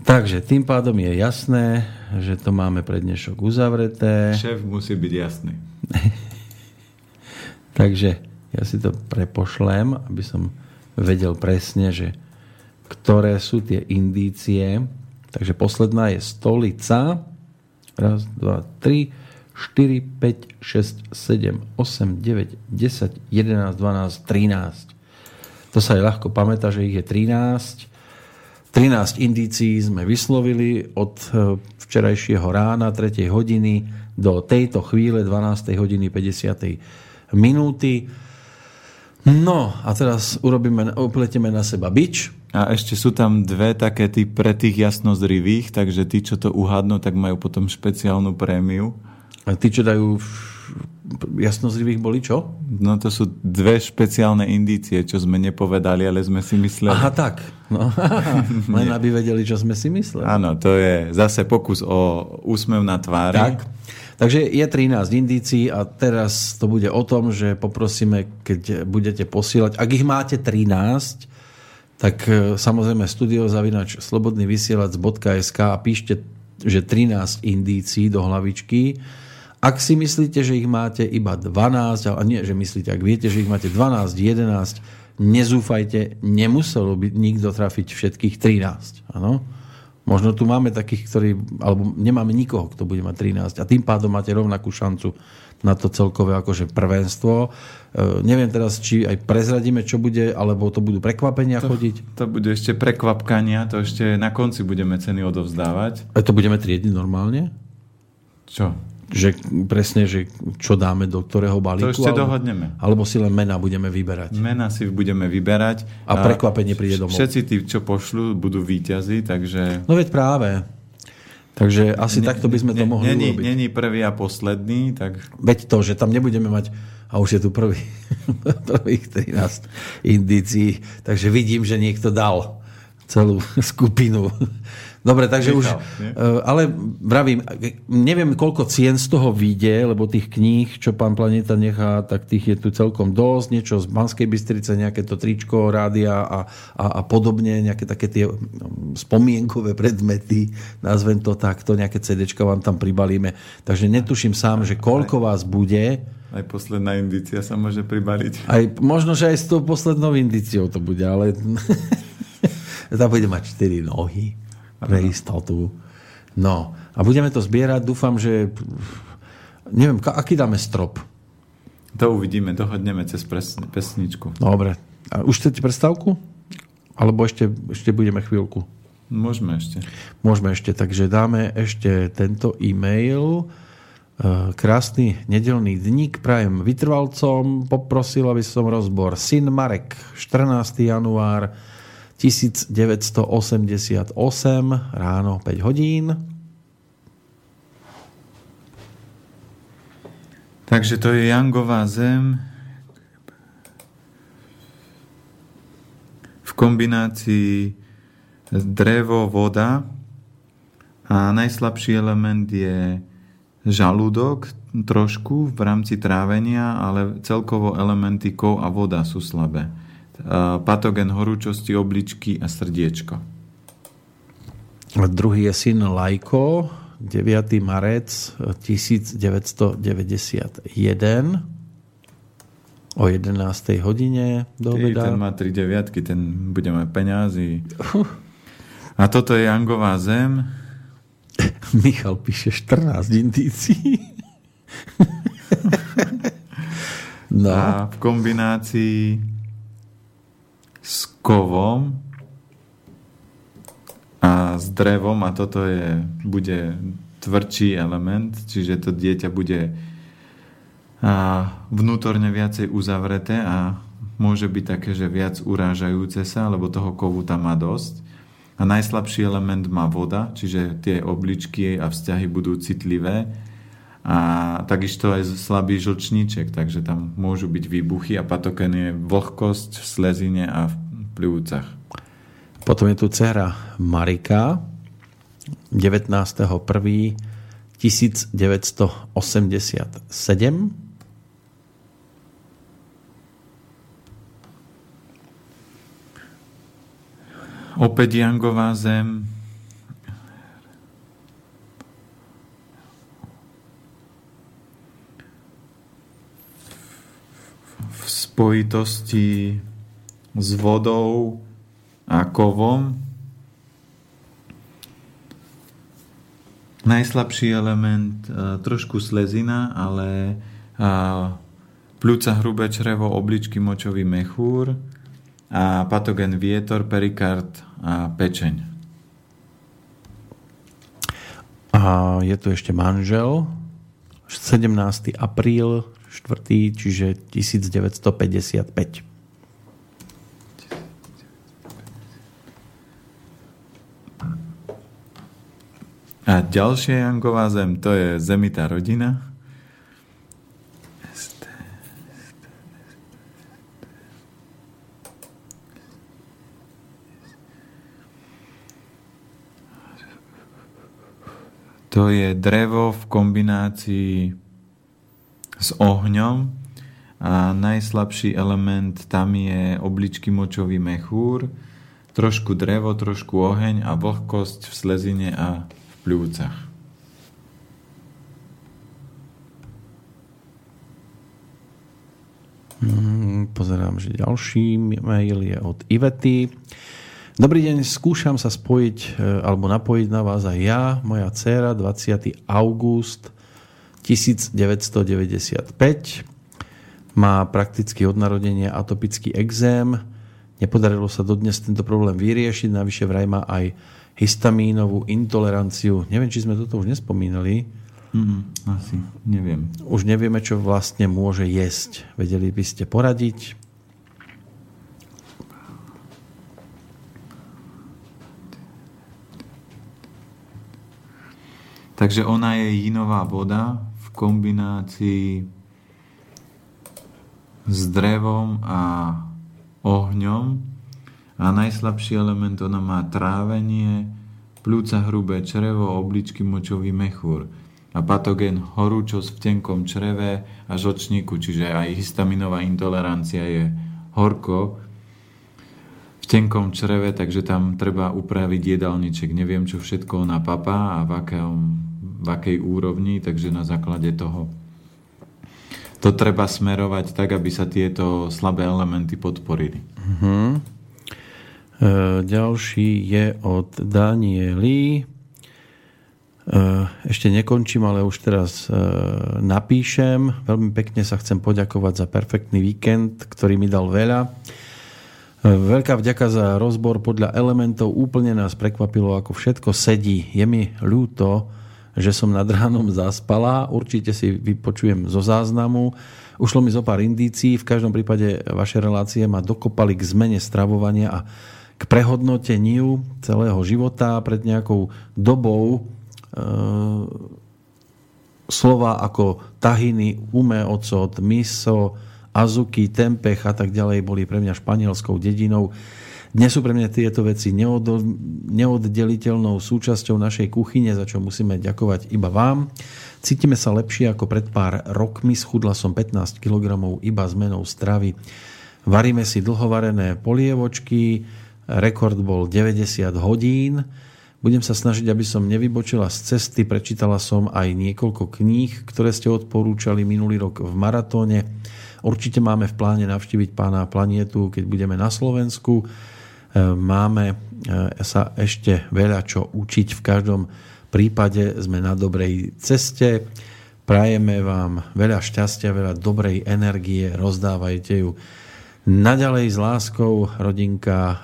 Takže tým pádom je jasné, že to máme pre dnešok uzavreté. Šéf musí byť jasný. *laughs* Takže ja si to prepošlem, aby som vedel presne, že ktoré sú tie indície. Takže posledná je stolica. Raz, dva, tri, 4, 5, 6, 7, 8, 9, 10, 11, 12, 13. To sa aj ľahko pamätá, že ich je 13. 13 indícií sme vyslovili od e, včerajšieho rána, 3. hodiny do tejto chvíle, 12. hodiny 50. minúty. No a teraz urobíme, upletieme na seba bič. A ešte sú tam dve také tí pre tých jasnozrivých, takže tí, čo to uhadnú, tak majú potom špeciálnu prémiu. A tí, čo dajú jasnozrivých, boli čo? No to sú dve špeciálne indície, čo sme nepovedali, ale sme si mysleli. Aha, tak. No. *laughs* Len aby vedeli, čo sme si mysleli. Áno, to je zase pokus o úsmev na tvári. Tak. Takže je 13 indícií a teraz to bude o tom, že poprosíme, keď budete posielať, ak ich máte 13, tak e, samozrejme studiozavinač slobodnyvysielac.sk a píšte že 13 indícií do hlavičky. Ak si myslíte, že ich máte iba 12, ale nie, že myslíte, ak viete, že ich máte 12, 11, nezúfajte, nemuselo by nikto trafiť všetkých 13. Áno? Možno tu máme takých, ktorí, alebo nemáme nikoho, kto bude mať 13 a tým pádom máte rovnakú šancu na to celkové akože prvenstvo. E, neviem teraz, či aj prezradíme, čo bude, alebo to budú prekvapenia to, chodiť. To budú ešte prekvapkania, to ešte na konci budeme ceny odovzdávať. A to budeme triediť normálne? Čo? Že presne, že čo dáme do ktorého balíku? To ešte alebo, dohodneme. Alebo si len mena budeme vyberať. Mena si budeme vyberať. A prekvapenie príde domov. Všetci tí, čo pošlu, budú výťazí, takže... No veď práve. Takže asi ne, takto by sme to ne, mohli není, urobiť. Není prvý a posledný, tak... Veď to, že tam nebudeme mať, a už je tu prvý, *laughs* prvých 13 indícií, takže vidím, že niekto dal celú *laughs* skupinu Dobre, takže Michal, už... Nie? Eh, ale vravím, neviem, koľko cien z toho vyjde, lebo tých kníh, čo pán Planeta nechá, tak tých je tu celkom dosť. Niečo z Banskej Bystrice, nejaké to tričko, rádia a, a, a podobne, nejaké také tie mm, spomienkové predmety, nazvem to takto, nejaké CDčka vám tam pribalíme. Takže netuším sám, že koľko vás bude. Aj posledná indícia sa môže pribaliť. Aj, možno, že aj s tou poslednou indíciou to bude, ale *laughs* tam bude mať 4 nohy pre istotu. No a budeme to zbierať. Dúfam, že neviem, aký dáme strop? To uvidíme, dohodneme cez pesničku. Dobre. A už chcete predstavku? Alebo ešte, ešte budeme chvíľku? Môžeme ešte. Môžeme ešte, takže dáme ešte tento e-mail. E, krásny nedelný dník prajem vytrvalcom. Poprosil, aby som rozbor Syn Marek, 14. január 1988 ráno 5 hodín. Takže to je Jangová zem. V kombinácii drevo, voda. A najslabší element je žalúdok trošku v rámci trávenia, ale celkovo elementy kov a voda sú slabé patogen horúčosti obličky a srdiečko. A druhý je syn Lajko, 9. marec 1991 o 11. hodine do obeda. Ten má 3 deviatky, ten bude mať peňazí. A toto je Angová zem. *laughs* Michal píše 14 indícií. *laughs* no. A v kombinácii kovom a s drevom a toto je, bude tvrdší element, čiže to dieťa bude a vnútorne viacej uzavreté a môže byť také, že viac urážajúce sa, lebo toho kovu tam má dosť. A najslabší element má voda, čiže tie obličky a vzťahy budú citlivé a takisto aj slabý žlčníček, takže tam môžu byť výbuchy a patoken je vlhkosť v slezine a v pľúcach. Potom je tu dcera Marika 19.1.1987 Opäť Jangová zem, spojitosti s vodou a kovom. Najslabší element e, trošku slezina, ale pľúca, hrubé črevo, obličky, močový mechúr a patogen vietor, perikard a pečeň. A je tu ešte manžel, 17. apríl 4. čiže 1955. Ďalšia Janková zem, to je zemitá rodina. To je drevo v kombinácii s ohňom a najslabší element tam je obličky močový mechúr, trošku drevo, trošku oheň a vlhkosť v slezine a pľúcach. Mm, pozerám, že ďalší mail je od Ivety. Dobrý deň, skúšam sa spojiť e, alebo napojiť na vás aj ja, moja dcéra, 20. august 1995. Má prakticky od narodenia atopický exém. Nepodarilo sa dodnes tento problém vyriešiť, navyše vraj má aj histamínovú intoleranciu. Neviem, či sme toto už nespomínali. Mm, asi, neviem. Už nevieme, čo vlastne môže jesť. Vedeli by ste poradiť? Takže ona je jinová voda v kombinácii s drevom a ohňom a najslabší element ona má trávenie, plúca hrubé črevo, obličky močový mechúr a patogén horúčosť v tenkom čreve a žočníku, čiže aj histaminová intolerancia je horko v tenkom čreve, takže tam treba upraviť jedálniček. Neviem, čo všetko ona papá a v, akom, v akej úrovni, takže na základe toho to treba smerovať tak, aby sa tieto slabé elementy podporili. Uh-huh. E, ďalší je od Daniely. Eh, ešte nekončím, ale už teraz eh, napíšem. Veľmi pekne sa chcem poďakovať za perfektný víkend, ktorý mi dal veľa. Veľká vďaka za rozbor podľa elementov. Úplne nás prekvapilo, ako všetko sedí. Je mi ľúto, že som nad ránom zaspala. Určite si vypočujem zo záznamu. Ušlo mi zo pár indícií. V každom prípade vaše relácie ma dokopali k zmene stravovania a k prehodnoteniu celého života. Pred nejakou dobou E, slova ako tahiny, ume ocot, miso, azuki, tempeh a tak ďalej boli pre mňa španielskou dedinou. Dnes sú pre mňa tieto veci neoddeliteľnou súčasťou našej kuchyne, za čo musíme ďakovať iba vám. Cítime sa lepšie ako pred pár rokmi. Schudla som 15 kg iba zmenou stravy. Varíme si dlhovarené polievočky. Rekord bol 90 hodín budem sa snažiť, aby som nevybočila z cesty. Prečítala som aj niekoľko kníh, ktoré ste odporúčali minulý rok v maratóne. Určite máme v pláne navštíviť pána planietu, keď budeme na Slovensku. E, máme e, sa ešte veľa čo učiť. V každom prípade sme na dobrej ceste. Prajeme vám veľa šťastia, veľa dobrej energie. Rozdávajte ju naďalej s láskou rodinka e,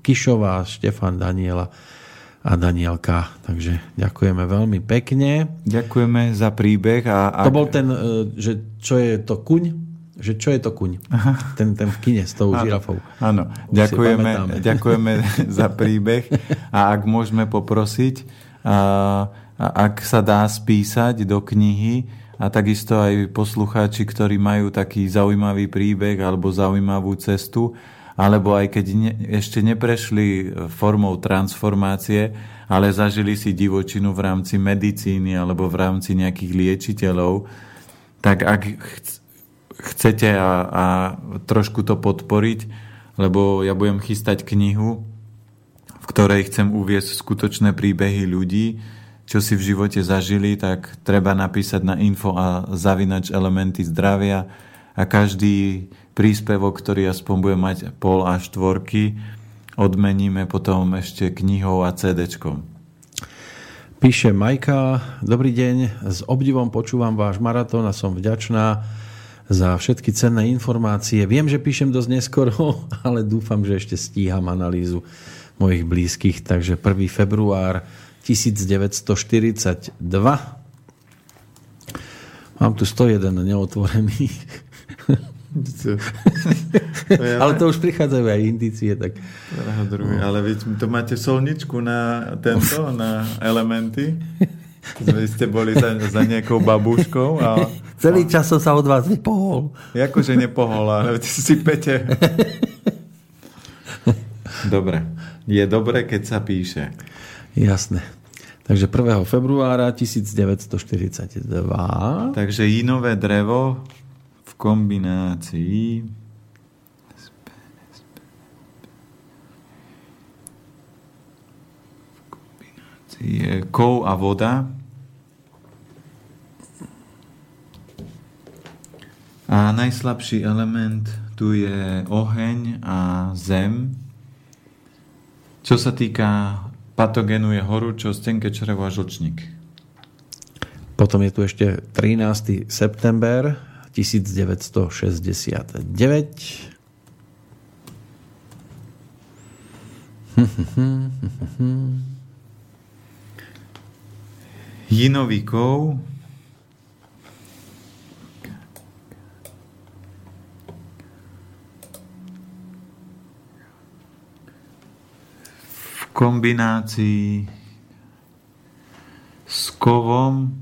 Kišová, Štefan Daniela a Danielka. Takže ďakujeme veľmi pekne. Ďakujeme za príbeh. A, a... To bol ten, e, že čo je to kuň? Že čo je to kuň? Ten, ten v kine s tou áno, žirafou. Áno, ďakujeme, ďakujeme *laughs* za príbeh a ak môžeme poprosiť, a, a ak sa dá spísať do knihy a takisto aj poslucháči, ktorí majú taký zaujímavý príbeh alebo zaujímavú cestu, alebo aj keď ne, ešte neprešli formou transformácie, ale zažili si divočinu v rámci medicíny alebo v rámci nejakých liečiteľov, tak ak chcete a, a trošku to podporiť, lebo ja budem chystať knihu, v ktorej chcem uviesť skutočné príbehy ľudí, čo si v živote zažili, tak treba napísať na info a zavinač elementy zdravia a každý príspevok, ktorý aspoň bude mať pol a štvorky, odmeníme potom ešte knihou a CDčkom. Píše Majka, dobrý deň, s obdivom počúvam váš maratón a som vďačná za všetky cenné informácie. Viem, že píšem dosť neskoro, *laughs* ale dúfam, že ešte stíham analýzu mojich blízkych. Takže 1. február 1942. Mám tu 101 neotvorených ale to už prichádzajú aj indície. Tak... Druhý, ale vy to máte solničku na tento, na elementy. Vy ste boli za, za nejakou babuškou. A... Celý čas som sa od vás vypohol. Jakože nepohol, ale *laughs* si pete. *laughs* Dobre. Je dobre, keď sa píše. Jasné. Takže 1. februára 1942. Takže inové drevo v kombinácii je kov a voda. A najslabší element tu je oheň a zem. Čo sa týka patogénu je horúčosť, tenké črevo a žlčník. Potom je tu ešte 13. september 1969. Jinový kov. Kombinácii s kovom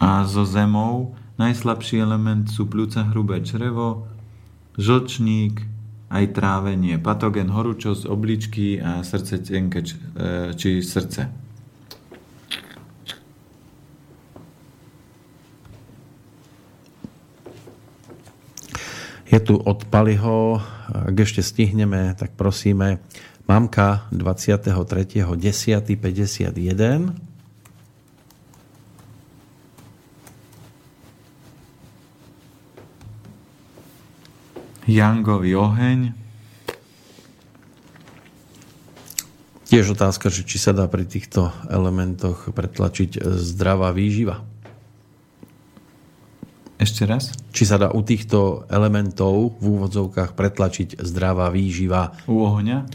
a so zemou najslabší element sú pľúca hrubé črevo, žlčník, aj trávenie, patogen, horúčosť, obličky a srdce tenké, e, či srdce. Je tu od Paliho, ak ešte stihneme, tak prosíme, mamka 23.10.51 Jangový oheň. Tiež otázka, že či sa dá pri týchto elementoch pretlačiť zdravá výživa. Ešte raz? Či sa dá u týchto elementov v úvodzovkách pretlačiť zdravá výživa. U ohňa?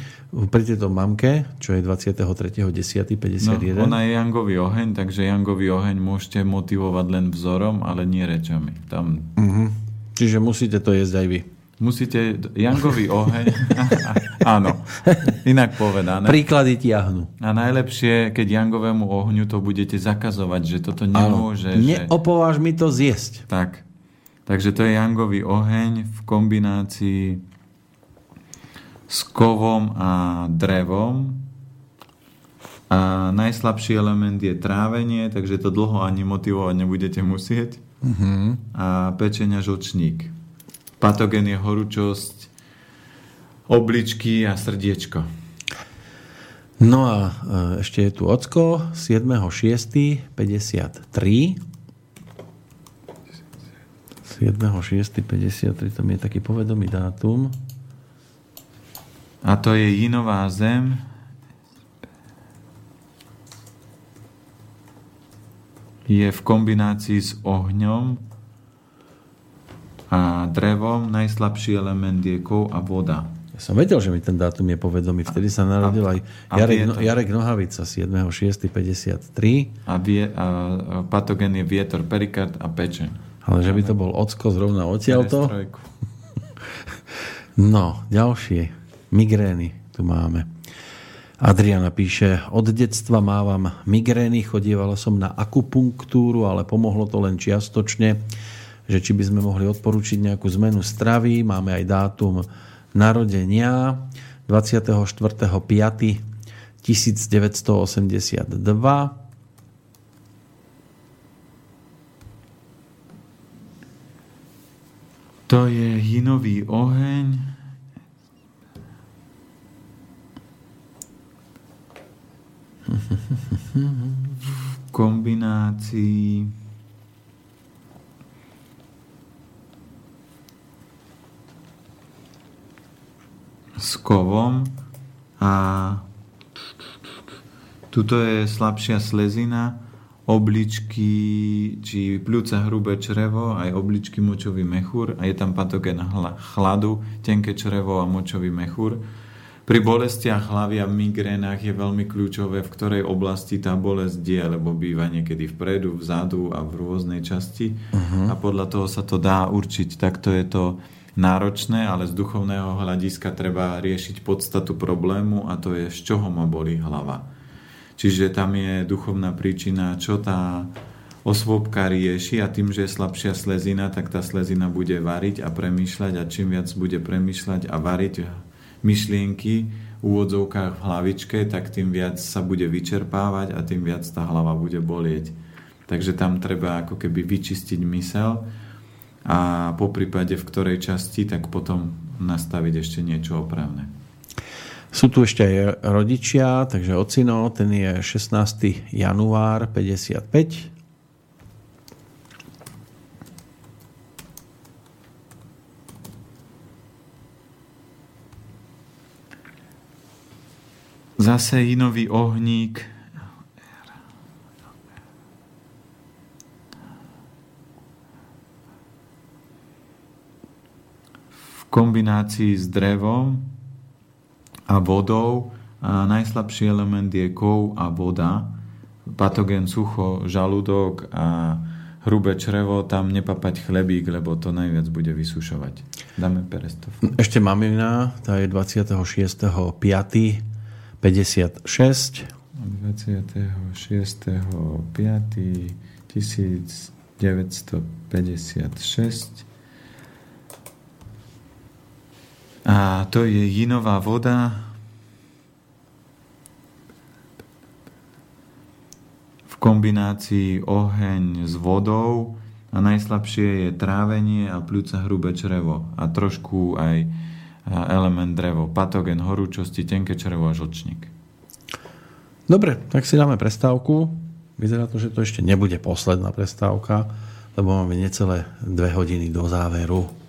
Pri tejto mamke, čo je 23.10.51. No, ona je jangový oheň, takže jangový oheň môžete motivovať len vzorom, ale nie rečami. Tam... Uh-huh. Čiže musíte to jesť aj vy. Musíte Jangový oheň, *laughs* áno, inak povedané. Príklady tiahnu. A najlepšie, keď Jangovému ohňu to budete zakazovať, že toto nemôže. Áno. Neopováž mi to zjesť. Tak. Takže to je Jangový oheň v kombinácii s kovom a drevom. A najslabší element je trávenie, takže to dlho ani motivovať nebudete musieť. Uh-huh. A pečenia žlčník patogén je horúčosť, obličky a srdiečko. No a e, ešte je tu ocko 7.6.53 7.6.53 tam je taký povedomý dátum. A to je Jinová zem. Je v kombinácii s ohňom a drevom najslabší element je kov a voda. Ja som vedel, že mi ten dátum je povedomý. Vtedy sa narodil aj Jarek, no, Jarek Nohavica 7.6.53. A, vie, a patogen je vietor, perikard a pečeň. Ale že by to bol ocko zrovna odtiaľto. *laughs* No, ďalšie. Migrény tu máme. Adriana píše, od detstva mávam migrény, chodievala som na akupunktúru, ale pomohlo to len čiastočne že či by sme mohli odporučiť nejakú zmenu stravy. Máme aj dátum narodenia 24.5.1982. To je hinový oheň. V kombinácii s kovom a tuto je slabšia slezina, obličky, či pľúca hrubé črevo, aj obličky močový mechúr a je tam patogén chladu, tenké črevo a močový mechúr. Pri bolestiach hlavy a migrénach je veľmi kľúčové, v ktorej oblasti tá bolesť je, lebo býva niekedy vpredu, vzadu a v rôznej časti uh-huh. a podľa toho sa to dá určiť. Takto je to náročné, ale z duchovného hľadiska treba riešiť podstatu problému a to je, z čoho ma boli hlava. Čiže tam je duchovná príčina, čo tá osvobka rieši a tým, že je slabšia slezina, tak tá slezina bude variť a premýšľať a čím viac bude premýšľať a variť myšlienky v úvodzovkách v hlavičke, tak tým viac sa bude vyčerpávať a tým viac tá hlava bude bolieť. Takže tam treba ako keby vyčistiť mysel a po prípade v ktorej časti, tak potom nastaviť ešte niečo opravné. Sú tu ešte aj rodičia, takže ocino, ten je 16. január 55. Zase inový ohník. V kombinácii s drevom a vodou. A najslabší element je kov a voda. Patogen sucho, žalúdok a hrubé črevo, tam nepapať chlebík, lebo to najviac bude vysušovať. Dáme perestov. Ešte mamina, tá je 26. 5. 56. 26. 5. 1956 A to je jinová voda. V kombinácii oheň s vodou a najslabšie je trávenie a pľúca hrubé črevo a trošku aj element drevo, patogen horúčosti, tenké črevo a žlčník. Dobre, tak si dáme prestávku. Vyzerá to, že to ešte nebude posledná prestávka, lebo máme necelé dve hodiny do záveru.